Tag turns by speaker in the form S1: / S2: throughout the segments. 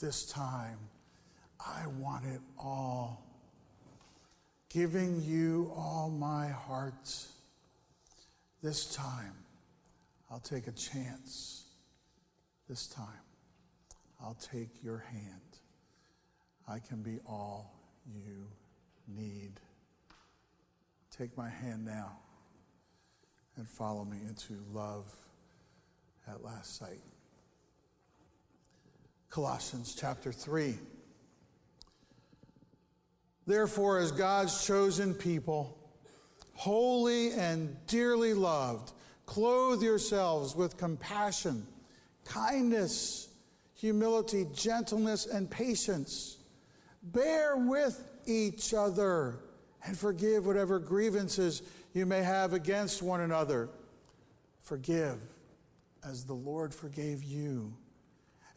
S1: this time, I want it all. Giving you all my heart. This time, I'll take a chance. This time, I'll take your hand. I can be all you need. Take my hand now and follow me into love at last sight. Colossians chapter 3. Therefore, as God's chosen people, holy and dearly loved, clothe yourselves with compassion, kindness, humility, gentleness, and patience. Bear with each other and forgive whatever grievances you may have against one another. Forgive as the Lord forgave you.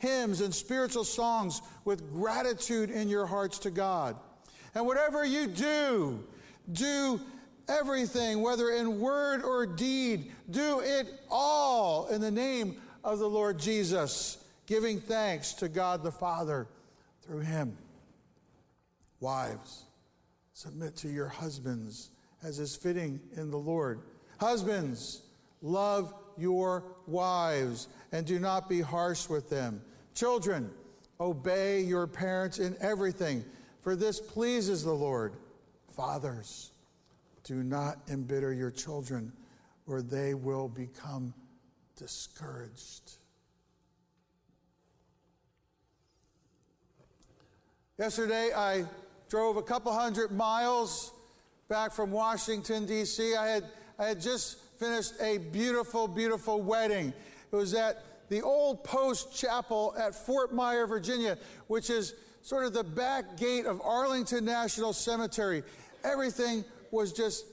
S1: hymns, and spiritual songs with gratitude in your hearts to God. And whatever you do, do everything, whether in word or deed, do it all in the name of the Lord Jesus, giving thanks to God the Father through him. Wives, submit to your husbands as is fitting in the Lord. Husbands, love your wives and do not be harsh with them. Children, obey your parents in everything, for this pleases the Lord. Fathers, do not embitter your children, or they will become discouraged. Yesterday, I drove a couple hundred miles back from Washington, D.C. I had, I had just finished a beautiful, beautiful wedding. It was at the Old Post Chapel at Fort Myer, Virginia, which is sort of the back gate of Arlington National Cemetery. Everything was just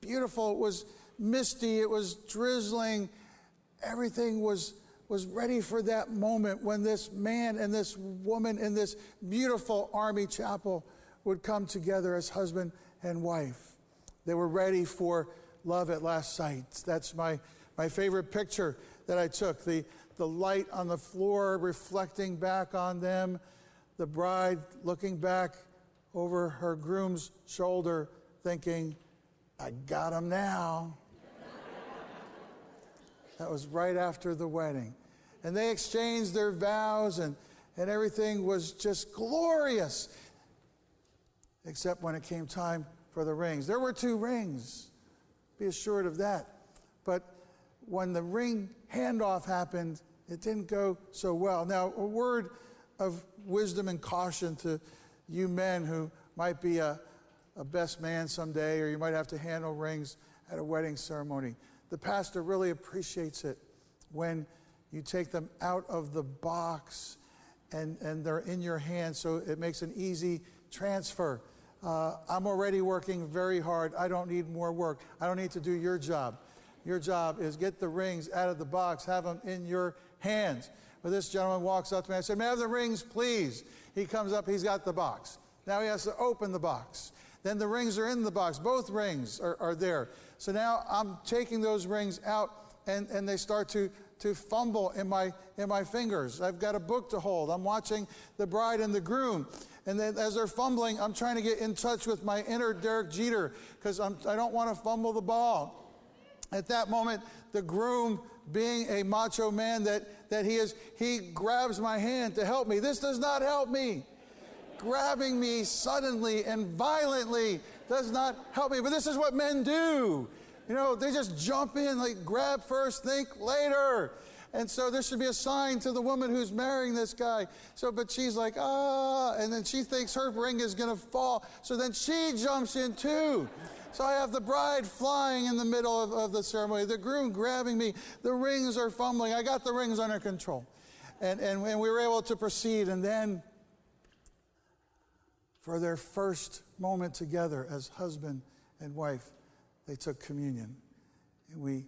S1: beautiful. It was misty. It was drizzling. Everything was was ready for that moment when this man and this woman in this beautiful army chapel would come together as husband and wife. They were ready for love at last sight. That's my, my favorite picture that I took. The, the light on the floor reflecting back on them, the bride looking back over her groom's shoulder, thinking, I got him now. that was right after the wedding. And they exchanged their vows, and, and everything was just glorious except when it came time for the rings. There were two rings, be assured of that. But when the ring handoff happened, it didn't go so well. Now, a word of wisdom and caution to you men who might be a, a best man someday, or you might have to handle rings at a wedding ceremony. The pastor really appreciates it when you take them out of the box and, and they're in your hand, so it makes an easy transfer. Uh, I'm already working very hard. I don't need more work. I don't need to do your job. Your job is get the rings out of the box, have them in your hands. But this gentleman walks up to me. I said, May I have the rings, please? He comes up, he's got the box. Now he has to open the box. Then the rings are in the box. Both rings are, are there. So now I'm taking those rings out and, and they start to, to fumble in my, in my fingers. I've got a book to hold. I'm watching the bride and the groom. And then as they're fumbling, I'm trying to get in touch with my inner Derek Jeter because I don't want to fumble the ball. At that moment, the groom, being a macho man that, that he is, he grabs my hand to help me. This does not help me. Grabbing me suddenly and violently does not help me. But this is what men do. You know, they just jump in, like grab first, think later. And so this should be a sign to the woman who's marrying this guy. So, but she's like, ah, and then she thinks her ring is going to fall. So then she jumps in too. So I have the bride flying in the middle of, of the ceremony, the groom grabbing me, the rings are fumbling. I got the rings under control. And, and, and we were able to proceed. And then for their first moment together as husband and wife, they took communion. And we,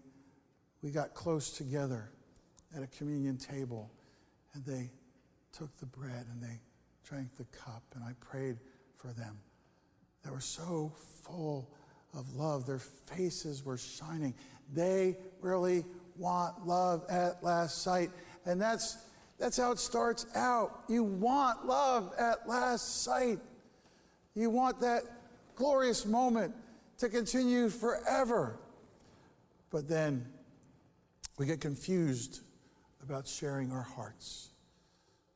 S1: we got close together at a communion table, and they took the bread and they drank the cup, and I prayed for them. They were so full of love. Their faces were shining. They really want love at last sight. And that's, that's how it starts out. You want love at last sight. You want that glorious moment to continue forever. But then we get confused about sharing our hearts.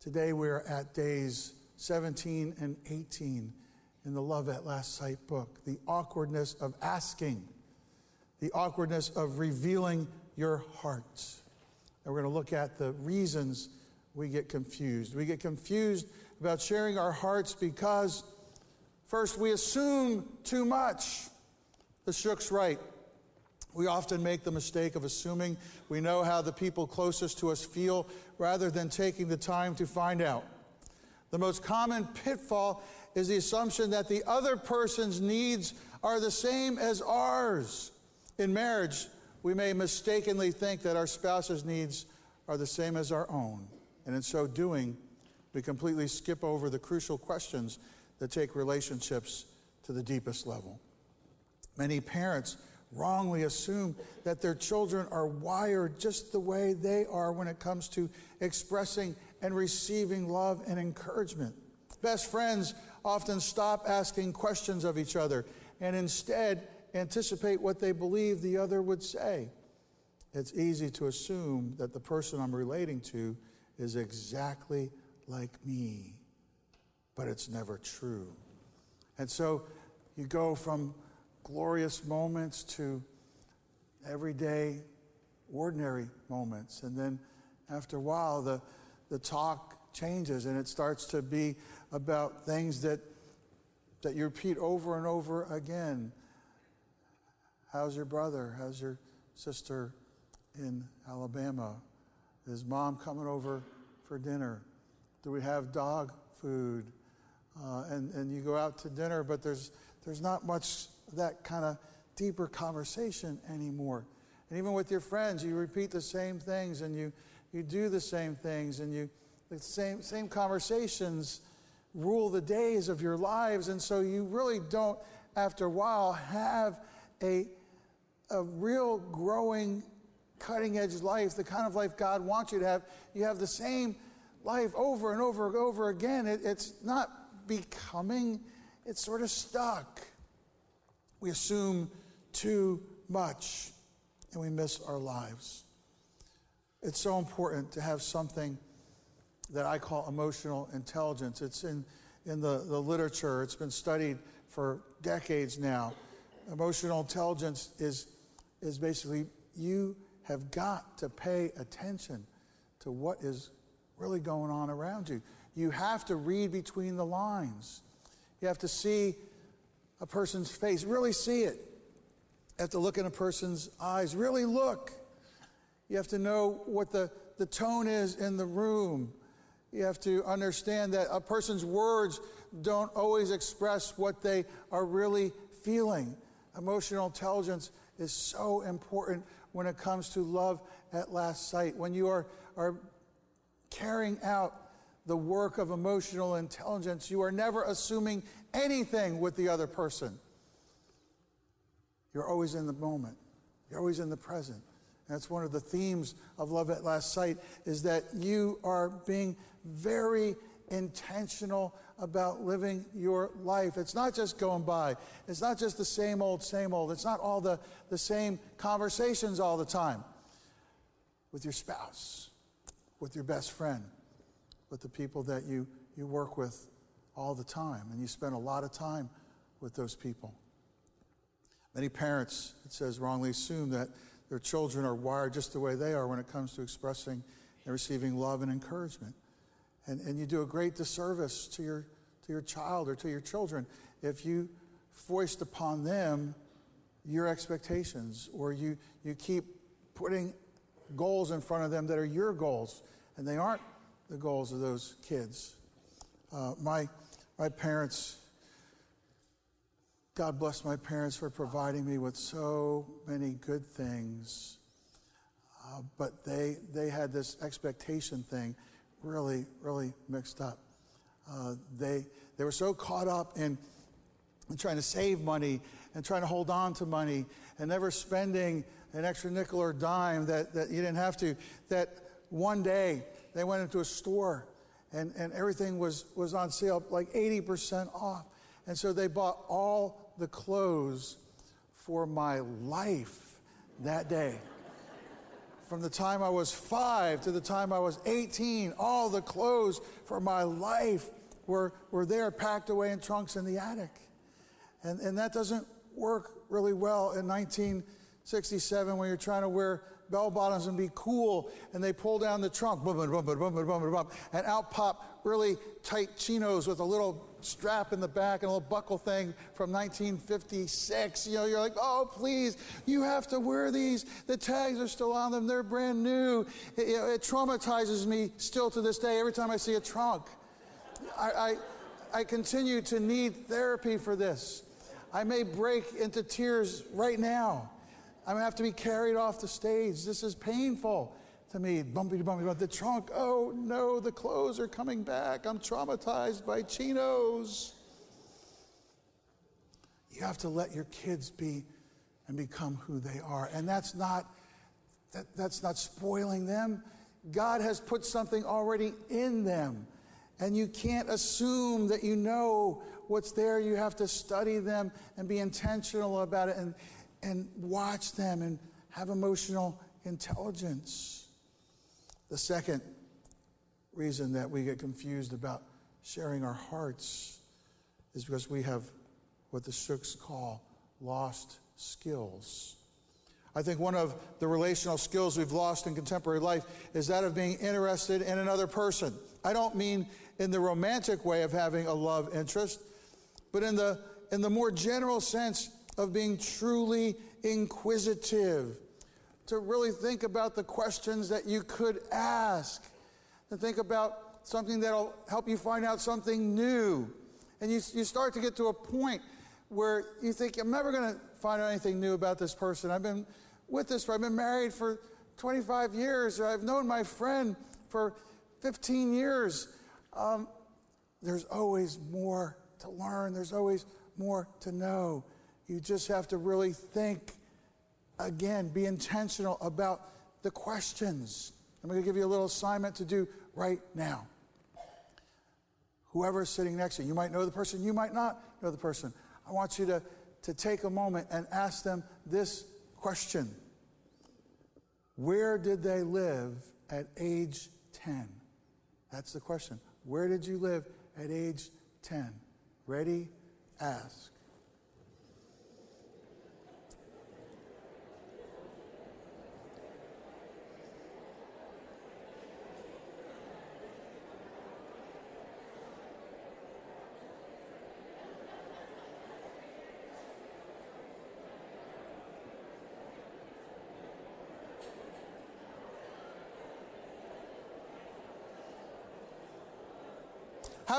S1: Today we're at days 17 and 18 in the Love at Last Sight book. The awkwardness of asking, the awkwardness of revealing your heart. And we're going to look at the reasons we get confused. We get confused about sharing our hearts because, first, we assume too much. The Shook's right. We often make the mistake of assuming we know how the people closest to us feel rather than taking the time to find out. The most common pitfall is the assumption that the other person's needs are the same as ours. In marriage, we may mistakenly think that our spouse's needs are the same as our own. And in so doing, we completely skip over the crucial questions that take relationships to the deepest level. Many parents wrongly assume that their children are wired just the way they are when it comes to expressing and receiving love and encouragement. Best friends often stop asking questions of each other and instead anticipate what they believe the other would say. It's easy to assume that the person I'm relating to is exactly like me, but it's never true. And so you go from glorious moments to everyday, ordinary moments. And then after a while, the, the talk changes and it starts to be about things that, that you repeat over and over again. How's your brother? How's your sister in Alabama? Is mom coming over for dinner? Do we have dog food? Uh, and, and you go out to dinner, but there's, there's not much that kind of deeper conversation anymore. And even with your friends, you repeat the same things and you, you do the same things and you, the same, same conversations rule the days of your lives. And so you really don't, after a while, have a, a real growing, cutting edge life, the kind of life God wants you to have. You have the same life over and over and over again. It, it's not becoming, it's sort of stuck. We assume too much and we miss our lives. It's so important to have something that I call emotional intelligence. It's in, in the, the literature, it's been studied for decades now. Emotional intelligence is, is basically you have got to pay attention to what is really going on around you. You have to read between the lines. You have to see a person's face, really see it. You have to look in a person's eyes, really look. You have to know what the, the tone is in the room. You have to understand that a person's words don't always express what they are really feeling. Emotional intelligence is so important when it comes to love at last sight. When you are, are carrying out the work of emotional intelligence, you are never assuming anything with the other person. You're always in the moment. You're always in the present. That's one of the themes of Love at Last Sight is that you are being very intentional about living your life. It's not just going by. It's not just the same old, same old. It's not all the, the same conversations all the time with your spouse, with your best friend, with the people that you, you work with all the time. And you spend a lot of time with those people. Many parents, it says, wrongly assume that their children are wired just the way they are when it comes to expressing and receiving love and encouragement. And, and you do a great disservice to your, to your child or to your children if you foist upon them your expectations or you, you keep putting goals in front of them that are your goals and they aren't the goals of those kids. Uh, my, my parents God bless my parents for providing me with so many good things. Uh, but they, they had this expectation thing really, really mixed up. Uh, they, they were so caught up in, in trying to save money and trying to hold on to money and never spending an extra nickel or dime that, that you didn't have to, that one day they went into a store and, and everything was, was on sale, like 80% off. And so they bought all the clothes for my life that day. From the time I was five to the time I was 18, all the clothes for my life were, were there packed away in trunks in the attic. And, and that doesn't work really well in 1967 when you're trying to wear bell bottoms and be cool, and they pull down the trunk, boom, boom, boom, boom, boom, boom, boom, and out pop really tight chinos with a little strap in the back and a little buckle thing from 1956. You know, you're like, oh, please, you have to wear these. The tags are still on them, they're brand new. It, it traumatizes me still to this day every time I see a trunk. I, I, I continue to need therapy for this. I may break into tears right now. I'm gonna have to be carried off the stage. This is painful to me. Bumpy, bumpy. The trunk. Oh no, the clothes are coming back. I'm traumatized by chinos. You have to let your kids be and become who they are. And that's not that, that's not spoiling them. God has put something already in them. And you can't assume that you know what's there. You have to study them and be intentional about it and, and watch them and have emotional intelligence. The second reason that we get confused about sharing our hearts is because we have what the Shooks call lost skills. I think one of the relational skills we've lost in contemporary life is that of being interested in another person. I don't mean in the romantic way of having a love interest, but in the, in the more general sense of being truly inquisitive, to really think about the questions that you could ask, to think about something that'll help you find out something new. And you, you start to get to a point where you think, I'm never going to find out anything new about this person. I've been with this, I've been married for 25 years, or I've known my friend for 15 years. Um, there's always more to learn, there's always more to know. You just have to really think again, be intentional about the questions. I'm going to give you a little assignment to do right now. Whoever's sitting next to you, you might know the person, you might not know the person. I want you to, to take a moment and ask them this question Where did they live at age 10? That's the question. Where did you live at age 10? Ready? Ask.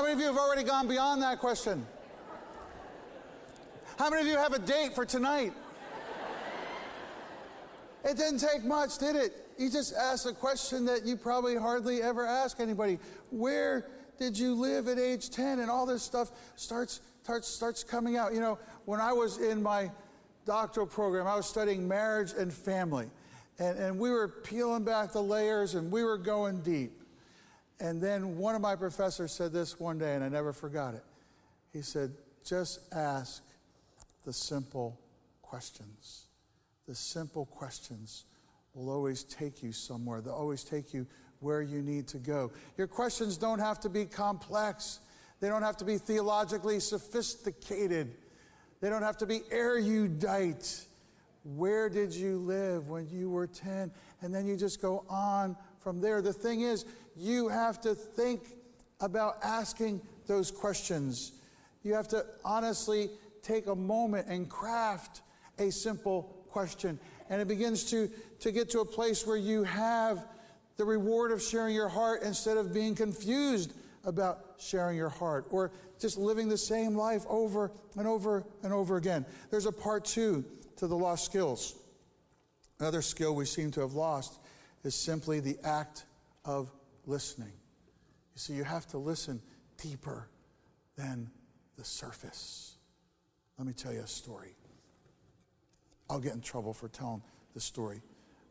S1: How many of you have already gone beyond that question? How many of you have a date for tonight? It didn't take much, did it? You just asked a question that you probably hardly ever ask anybody. Where did you live at age 10? And all this stuff starts, starts, starts coming out. You know, when I was in my doctoral program, I was studying marriage and family. And, and we were peeling back the layers and we were going deep. And then one of my professors said this one day, and I never forgot it. He said, just ask the simple questions. The simple questions will always take you somewhere, they'll always take you where you need to go. Your questions don't have to be complex, they don't have to be theologically sophisticated, they don't have to be erudite. Where did you live when you were 10? And then you just go on from there. The thing is, you have to think about asking those questions. You have to honestly take a moment and craft a simple question. And it begins to, to get to a place where you have the reward of sharing your heart instead of being confused about sharing your heart or just living the same life over and over and over again. There's a part two to the lost skills. Another skill we seem to have lost is simply the act of listening. You see, you have to listen deeper than the surface. Let me tell you a story. I'll get in trouble for telling the story,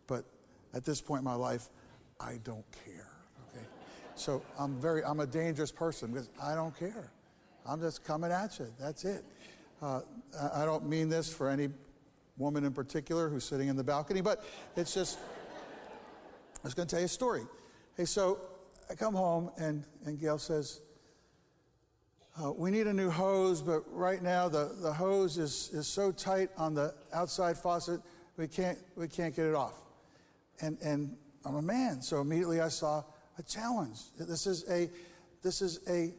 S1: but at this point in my life, I don't care. Okay, so I'm very I'm a dangerous person because I don't care. I'm just coming at you. That's it. Uh, I don't mean this for any woman in particular who's sitting in the balcony, but it's just I was going to tell you a story. Hey, so I come home and and Gail says, uh, we need a new hose, but right now the, the hose is, is so tight on the outside faucet, we can't, we can't get it off. And, and I'm a man, so immediately I saw a challenge. This is a, this is a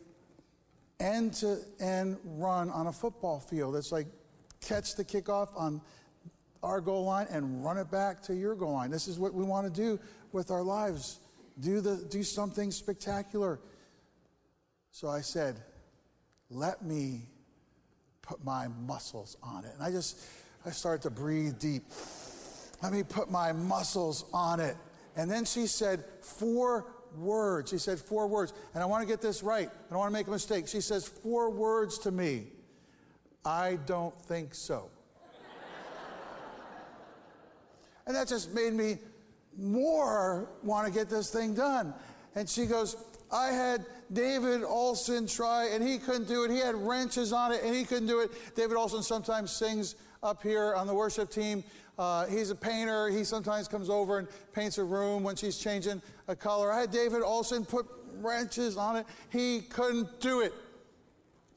S1: end to end run on a football field. It's like catch the kickoff on our goal line and run it back to your goal line. This is what we want to do with our lives. Do, the, do something spectacular. So I said, let me put my muscles on it. And I just, I started to breathe deep. Let me put my muscles on it. And then she said four words. She said four words. And I want to get this right. I don't want to make a mistake. She says four words to me. I don't think so. And that just made me more want to get this thing done. And she goes, I had David Olson try, and he couldn't do it. He had wrenches on it, and he couldn't do it. David Olson sometimes sings up here on the worship team. Uh, he's a painter. He sometimes comes over and paints a room when she's changing a color. I had David Olson put wrenches on it. He couldn't do it.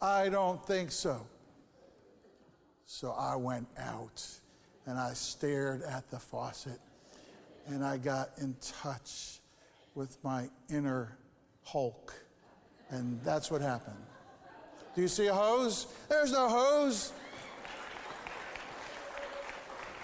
S1: I don't think so. So I went out and I stared at the faucet and I got in touch with my inner Hulk. And that's what happened. Do you see a hose? There's no hose.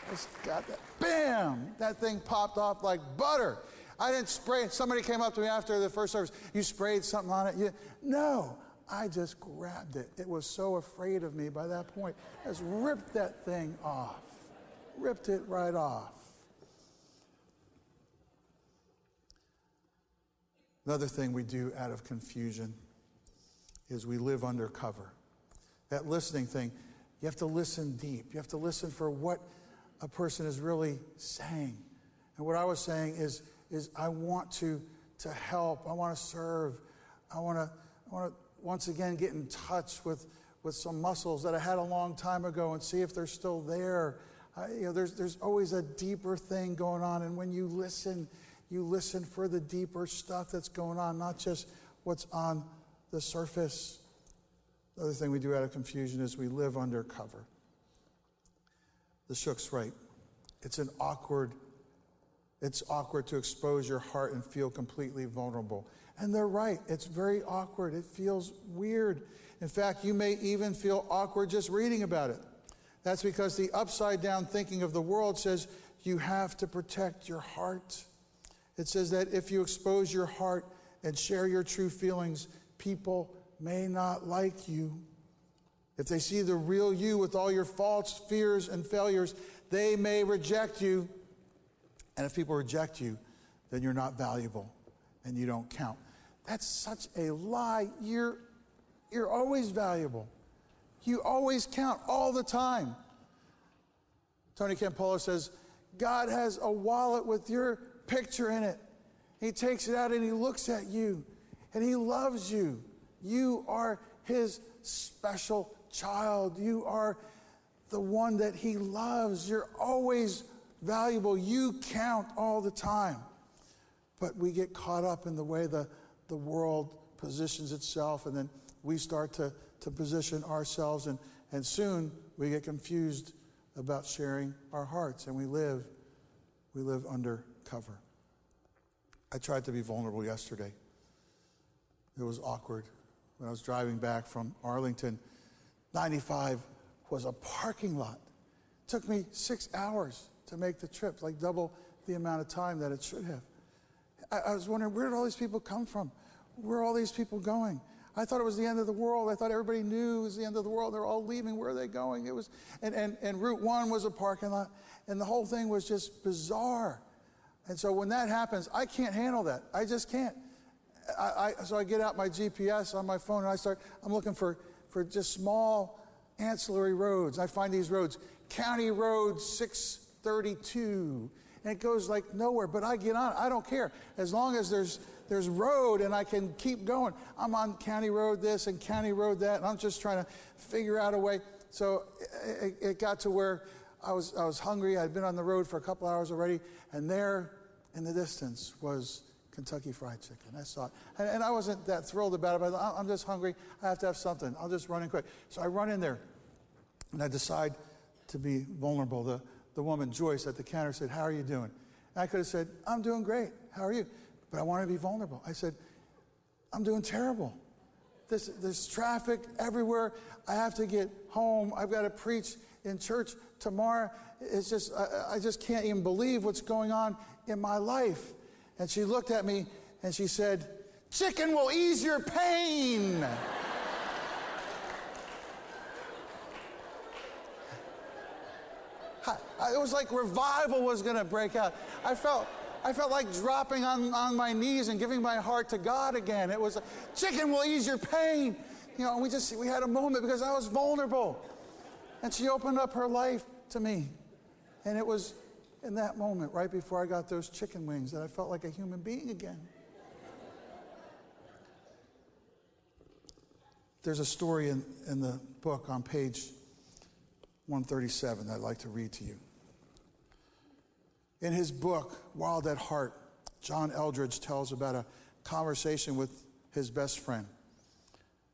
S1: Just got that. Bam! That thing popped off like butter. I didn't spray it. Somebody came up to me after the first service. You sprayed something on it? You, no, I just grabbed it. It was so afraid of me by that point. I just ripped that thing off. Ripped it right off. Another thing we do out of confusion is we live under cover. That listening thing, you have to listen deep. You have to listen for what a person is really saying. And what I was saying is, is I want to, to help. I want to serve. I want to, I want to once again get in touch with, with some muscles that I had a long time ago and see if they're still there. I, you know, there's, there's always a deeper thing going on. And when you listen, you listen for the deeper stuff that's going on, not just what's on the surface. The other thing we do out of confusion is we live undercover. The Shook's right. It's an awkward, it's awkward to expose your heart and feel completely vulnerable. And they're right. It's very awkward. It feels weird. In fact, you may even feel awkward just reading about it. That's because the upside down thinking of the world says you have to protect your heart. It says that if you expose your heart and share your true feelings, people may not like you. If they see the real you with all your faults, fears, and failures, they may reject you. And if people reject you, then you're not valuable and you don't count. That's such a lie. You're, you're always valuable. You always count all the time. Tony Campolo says, God has a wallet with your picture in it. He takes it out and he looks at you and he loves you. You are his special child. You are the one that he loves. You're always valuable. You count all the time. But we get caught up in the way the, the world positions itself, and then we start to, to position ourselves, and, and soon we get confused about sharing our hearts, and we live, we live under cover. I tried to be vulnerable yesterday. It was awkward. When I was driving back from Arlington, 95 was a parking lot. It took me six hours to make the trip, like double the amount of time that it should have. I, I was wondering, where did all these people come from? where are all these people going? I thought it was the end of the world. I thought everybody knew it was the end of the world. They're all leaving. Where are they going? It was, and, and, and Route 1 was a parking lot, and the whole thing was just bizarre. And so when that happens, I can't handle that. I just can't. I, I, so I get out my GPS on my phone and I start, I'm looking for, for just small ancillary roads. I find these roads, County Road 632, and it goes like nowhere, but I get on. I don't care. As long as there's, there's road and I can keep going. I'm on County Road this and County Road that, and I'm just trying to figure out a way. So it, it got to where I was, I was hungry. I'd been on the road for a couple hours already, and there in the distance was Kentucky Fried Chicken. I saw it. And, and I wasn't that thrilled about it, but I'm just hungry. I have to have something. I'll just run in quick. So I run in there and I decide to be vulnerable. The, the woman, Joyce, at the counter said, How are you doing? And I could have said, I'm doing great. How are you? But I want to be vulnerable. I said, I'm doing terrible. This, there's traffic everywhere. I have to get home. I've got to preach in church tomorrow. It's just, I, I just can't even believe what's going on in my life. And she looked at me and she said, Chicken will ease your pain. it was like revival was going to break out. I felt, I felt like dropping on, on my knees and giving my heart to God again. It was, chicken will ease your pain. You know, we just, we had a moment because I was vulnerable. And she opened up her life to me. And it was in that moment, right before I got those chicken wings, that I felt like a human being again. There's a story in, in the book on page 137 that I'd like to read to you. In his book, Wild at Heart, John Eldredge tells about a conversation with his best friend,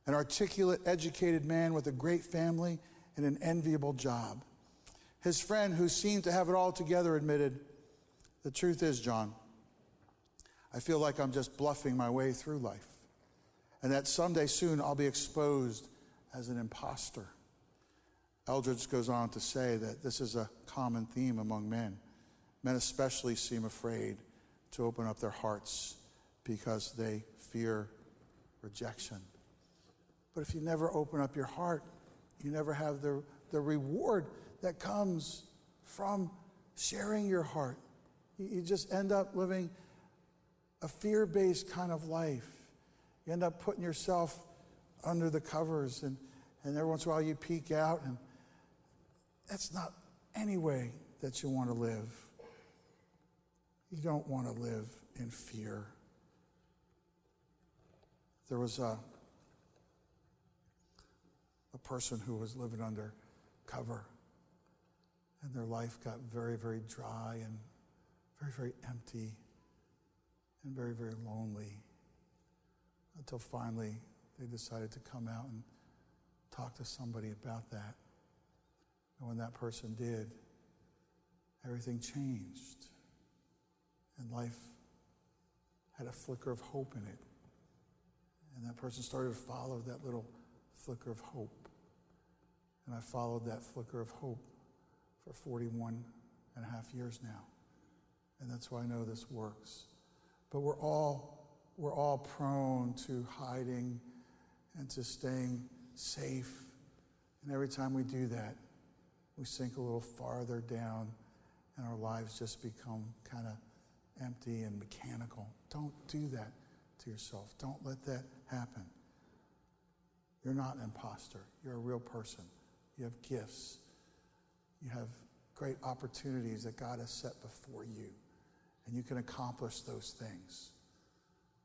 S1: an articulate, educated man with a great family and an enviable job. His friend, who seemed to have it all together, admitted, The truth is, John, I feel like I'm just bluffing my way through life, and that someday soon I'll be exposed as an impostor. Eldredge goes on to say that this is a common theme among men. Men especially seem afraid to open up their hearts because they fear rejection. But if you never open up your heart, you never have the, the reward that comes from sharing your heart. You just end up living a fear based kind of life. You end up putting yourself under the covers, and, and every once in a while you peek out, and that's not any way that you want to live. You don't want to live in fear. There was a, a person who was living under cover and their life got very, very dry and very, very empty and very, very lonely until finally they decided to come out and talk to somebody about that. And when that person did, everything changed. And life had a flicker of hope in it. And that person started to follow that little flicker of hope. And I followed that flicker of hope for 41 and a half years now. And that's why I know this works. But we're all, we're all prone to hiding and to staying safe. And every time we do that, we sink a little farther down and our lives just become kind of empty and mechanical. Don't do that to yourself. Don't let that happen. You're not an imposter. You're a real person. You have gifts. You have great opportunities that God has set before you, and you can accomplish those things.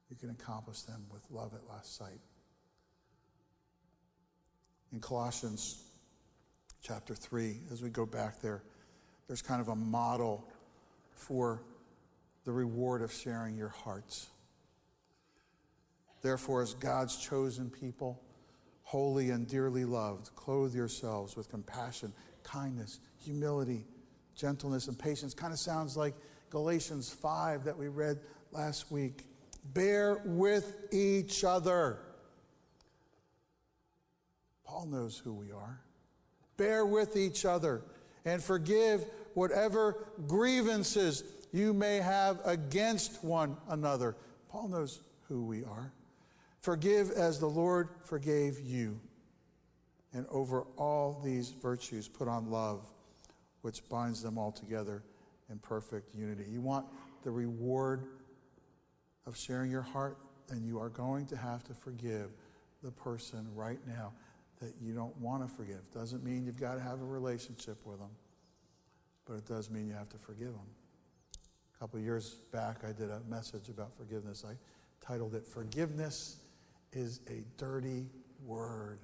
S1: You can accomplish them with love at last sight. In Colossians chapter 3, as we go back there, there's kind of a model for the reward of sharing your hearts. Therefore, as God's chosen people, holy and dearly loved, clothe yourselves with compassion kindness, humility, gentleness, and patience. Kind of sounds like Galatians 5 that we read last week. Bear with each other. Paul knows who we are. Bear with each other and forgive whatever grievances you may have against one another. Paul knows who we are. Forgive as the Lord forgave you. And over all these virtues, put on love, which binds them all together in perfect unity. You want the reward of sharing your heart, and you are going to have to forgive the person right now that you don't want to forgive. Doesn't mean you've got to have a relationship with them, but it does mean you have to forgive them. Couple years back, I did a message about forgiveness. I titled it Forgiveness is a Dirty Word.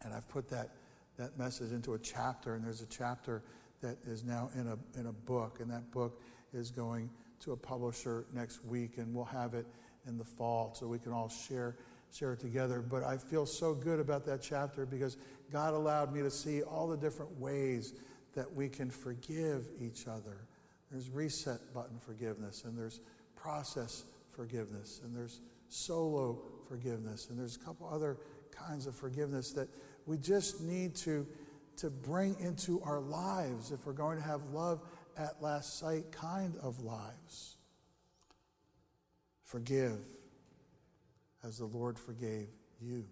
S1: And I've put that, that message into a chapter, and there's a chapter that is now in a, in a book, and that book is going to a publisher next week, and we'll have it in the fall so we can all share share it together. But I feel so good about that chapter because God allowed me to see all the different ways that we can forgive each other. There's reset button forgiveness, and there's process forgiveness, and there's solo forgiveness, and there's a couple other kinds of forgiveness that we just need to, to bring into our lives if we're going to have love at last sight kind of lives. Forgive as the Lord forgave you.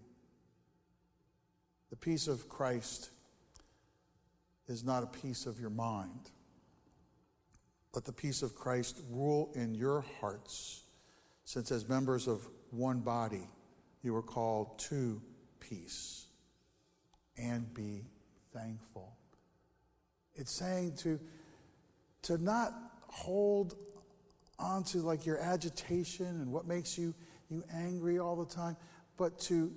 S1: The peace of Christ is not a peace of your mind. Let the peace of Christ rule in your hearts, since as members of one body, you are called to peace and be thankful. It's saying to, to not hold onto like your agitation and what makes you you angry all the time, but to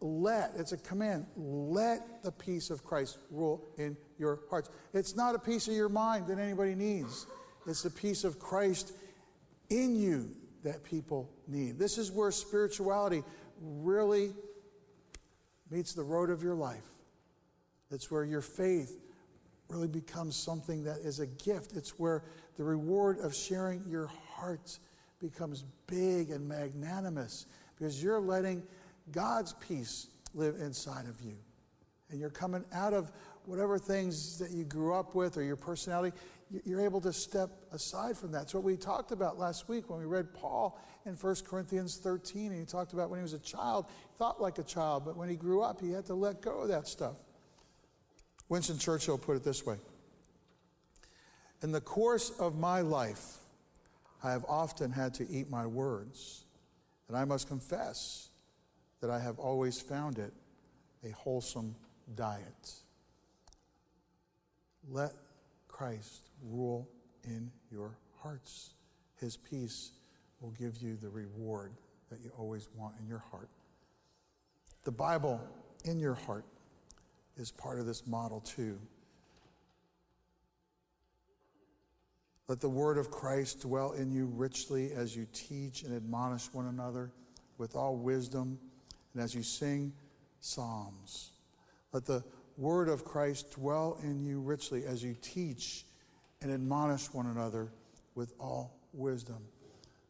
S1: let, it's a command, let the peace of Christ rule in your hearts. It's not a piece of your mind that anybody needs, it's the peace of Christ in you that people need. This is where spirituality really meets the road of your life. It's where your faith really becomes something that is a gift. It's where the reward of sharing your heart becomes big and magnanimous because you're letting God's peace live inside of you. And you're coming out of whatever things that you grew up with or your personality, you're able to step aside from that. It's what we talked about last week when we read Paul in 1 Corinthians 13. And he talked about when he was a child, thought like a child, but when he grew up, he had to let go of that stuff. Winston Churchill put it this way In the course of my life, I have often had to eat my words, and I must confess that I have always found it a wholesome diet. Let Christ rule in your hearts. His peace will give you the reward that you always want in your heart. The Bible in your heart is part of this model, too. Let the word of Christ dwell in you richly as you teach and admonish one another with all wisdom and as you sing psalms. Let the word of Christ dwell in you richly as you teach and admonish one another with all wisdom.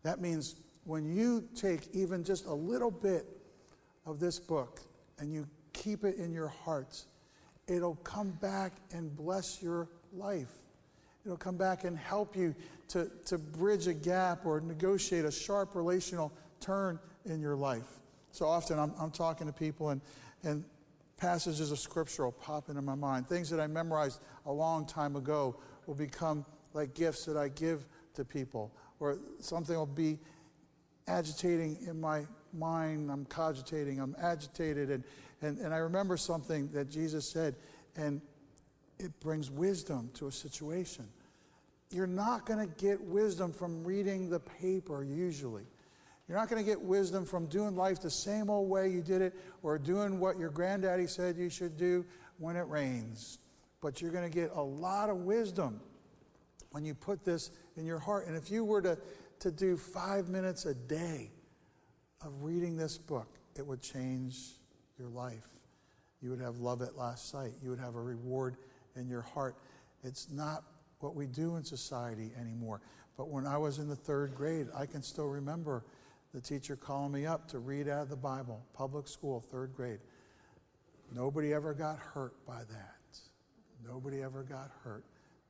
S1: That means when you take even just a little bit of this book and you keep it in your hearts, it'll come back and bless your life. It'll come back and help you to, to bridge a gap or negotiate a sharp relational turn in your life. So often I'm, I'm talking to people and, and passages of scripture will pop into my mind. Things that I memorized a long time ago will become like gifts that I give to people, or something will be agitating in my mind. I'm cogitating, I'm agitated, and, and, and I remember something that Jesus said, and it brings wisdom to a situation. You're not going to get wisdom from reading the paper usually. You're not going to get wisdom from doing life the same old way you did it or doing what your granddaddy said you should do when it rains. But you're going to get a lot of wisdom when you put this in your heart. And if you were to, to do five minutes a day of reading this book, it would change your life. You would have love at last sight. You would have a reward in your heart. It's not what we do in society anymore. But when I was in the third grade, I can still remember the teacher calling me up to read out of the Bible, public school, third grade. Nobody ever got hurt by that. Nobody ever got hurt.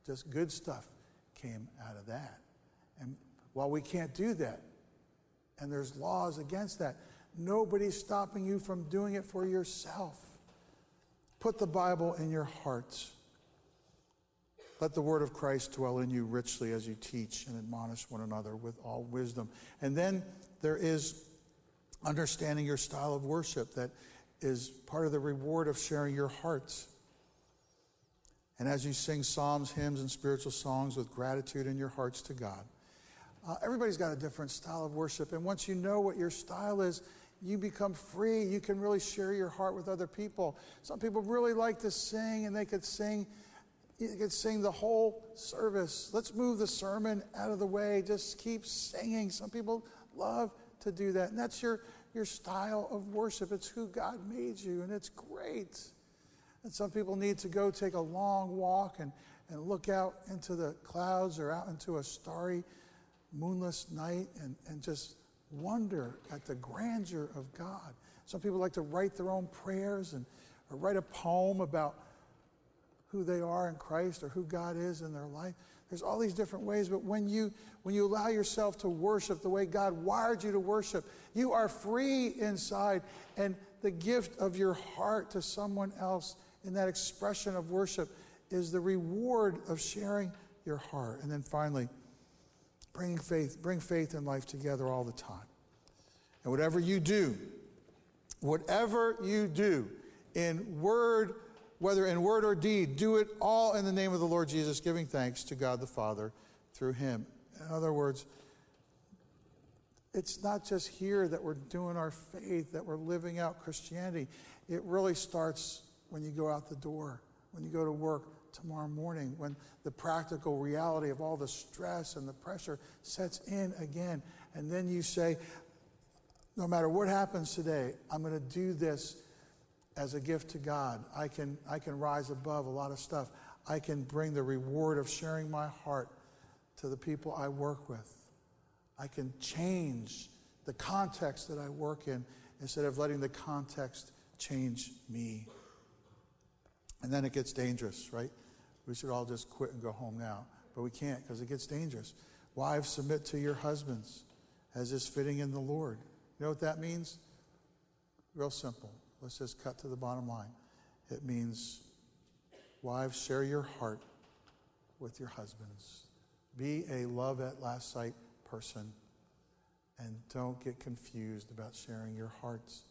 S1: Just good stuff came out of that. And while we can't do that, and there's laws against that, Nobody's stopping you from doing it for yourself. Put the Bible in your hearts. Let the word of Christ dwell in you richly as you teach and admonish one another with all wisdom. And then there is understanding your style of worship that is part of the reward of sharing your hearts. And as you sing psalms, hymns, and spiritual songs with gratitude in your hearts to God, uh, everybody's got a different style of worship. And once you know what your style is, you become free. You can really share your heart with other people. Some people really like to sing, and they could sing. You could sing the whole service. Let's move the sermon out of the way. Just keep singing. Some people love to do that. And that's your, your style of worship. It's who God made you, and it's great. And some people need to go take a long walk and, and look out into the clouds or out into a starry, moonless night and, and just wonder at the grandeur of God. Some people like to write their own prayers and or write a poem about who they are in Christ or who God is in their life. There's all these different ways, but when you when you allow yourself to worship the way God wired you to worship, you are free inside and the gift of your heart to someone else in that expression of worship is the reward of sharing your heart. And then finally, bringing faith, bring faith and life together all the time. And whatever you do, whatever you do in word, whether in word or deed, do it all in the name of the Lord Jesus, giving thanks to God the Father through him. In other words, it's not just here that we're doing our faith, that we're living out Christianity. It really starts when you go out the door, when you go to work tomorrow morning, when the practical reality of all the stress and the pressure sets in again. And then you say, no matter what happens today, I'm going to do this as a gift to God. I can, I can rise above a lot of stuff. I can bring the reward of sharing my heart to the people I work with. I can change the context that I work in instead of letting the context change me. And then it gets dangerous, right? We should all just quit and go home now. But we can't because it gets dangerous. Wives, submit to your husbands as is fitting in the Lord. You know what that means? Real simple. Let's just cut to the bottom line. It means, wives, share your heart with your husbands. Be a love at last sight person. And don't get confused about sharing your hearts.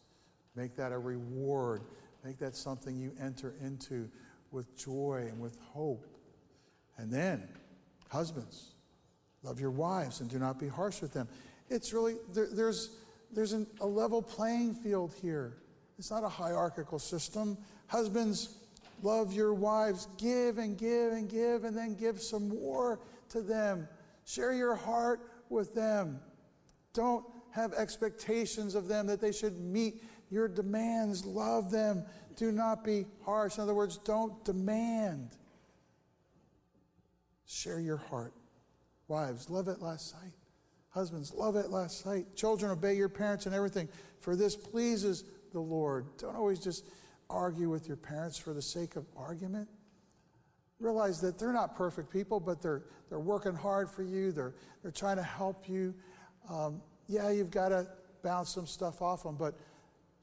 S1: Make that a reward. Make that something you enter into with joy and with hope. And then, husbands, love your wives and do not be harsh with them. It's really, there, there's, there's an, a level playing field here. It's not a hierarchical system. Husbands, love your wives, give and give and give, and then give some more to them. Share your heart with them. Don't have expectations of them that they should meet your demands. Love them. Do not be harsh. In other words, don't demand. Share your heart. Wives, love at last sight. Husbands, love at last sight. Children, obey your parents and everything, for this pleases the Lord. Don't always just argue with your parents for the sake of argument. Realize that they're not perfect people, but they're, they're working hard for you. They're, they're trying to help you. Um, yeah, you've got to bounce some stuff off them, but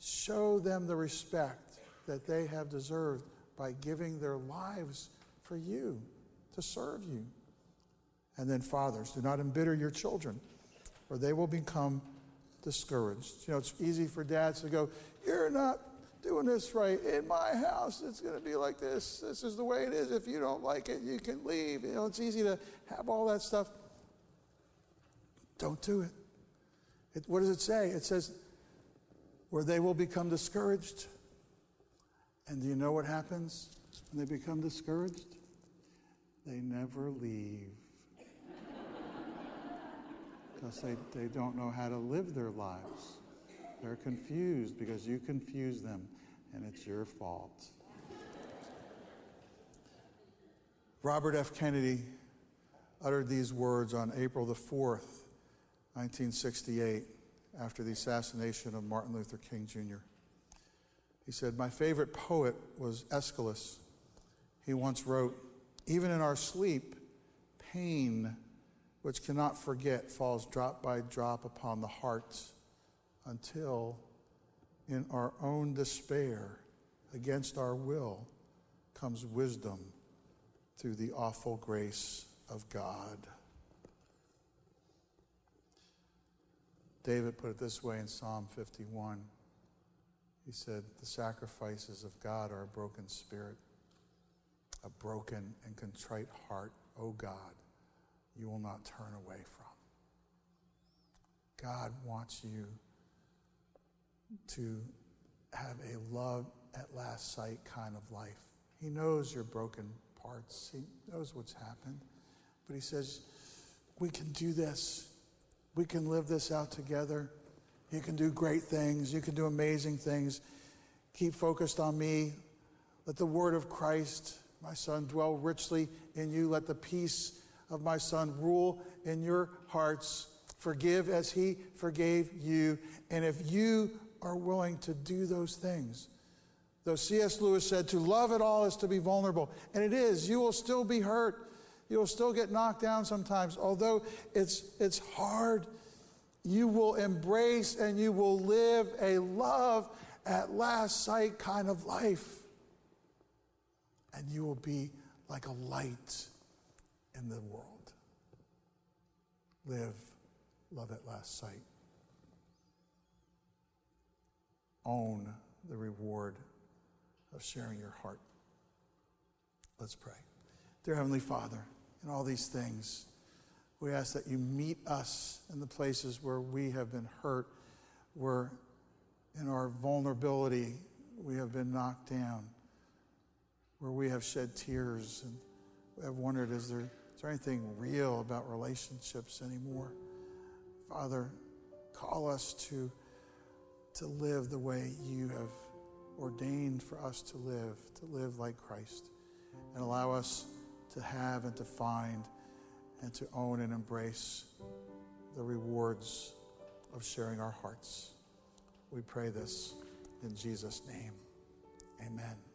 S1: show them the respect that they have deserved by giving their lives for you, to serve you. And then, fathers, do not embitter your children, or they will become discouraged. You know, it's easy for dads to go, You're not doing this right. In my house, it's going to be like this. This is the way it is. If you don't like it, you can leave. You know, it's easy to have all that stuff. Don't do it. it what does it say? It says, Where they will become discouraged. And do you know what happens when they become discouraged? They never leave because they, they don't know how to live their lives. They're confused because you confuse them, and it's your fault. Robert F. Kennedy uttered these words on April the 4th, 1968, after the assassination of Martin Luther King Jr. He said, My favorite poet was Aeschylus. He once wrote, Even in our sleep, pain which cannot forget falls drop by drop upon the heart until in our own despair against our will comes wisdom through the awful grace of God. David put it this way in Psalm 51. He said, The sacrifices of God are a broken spirit, a broken and contrite heart, O God, you will not turn away from. God wants you to have a love at last sight kind of life. He knows your broken parts, He knows what's happened. But He says, We can do this. We can live this out together. You can do great things. You can do amazing things. Keep focused on me. Let the word of Christ, my son, dwell richly in you. Let the peace of my son rule in your hearts. Forgive as he forgave you. And if you are willing to do those things, though C.S. Lewis said, to love at all is to be vulnerable. And it is. You will still be hurt. You'll still get knocked down sometimes. Although it's, it's hard, you will embrace and you will live a love at last sight kind of life. And you will be like a light in the world. Live love at last sight. Own the reward of sharing your heart. Let's pray. Dear Heavenly Father, in all these things, we ask that you meet us in the places where we have been hurt, where in our vulnerability we have been knocked down, where we have shed tears and have wondered is there, is there anything real about relationships anymore? Father, call us to, to live the way you have ordained for us to live, to live like Christ, and allow us to have and to find and to own and embrace the rewards of sharing our hearts. We pray this in Jesus' name. Amen.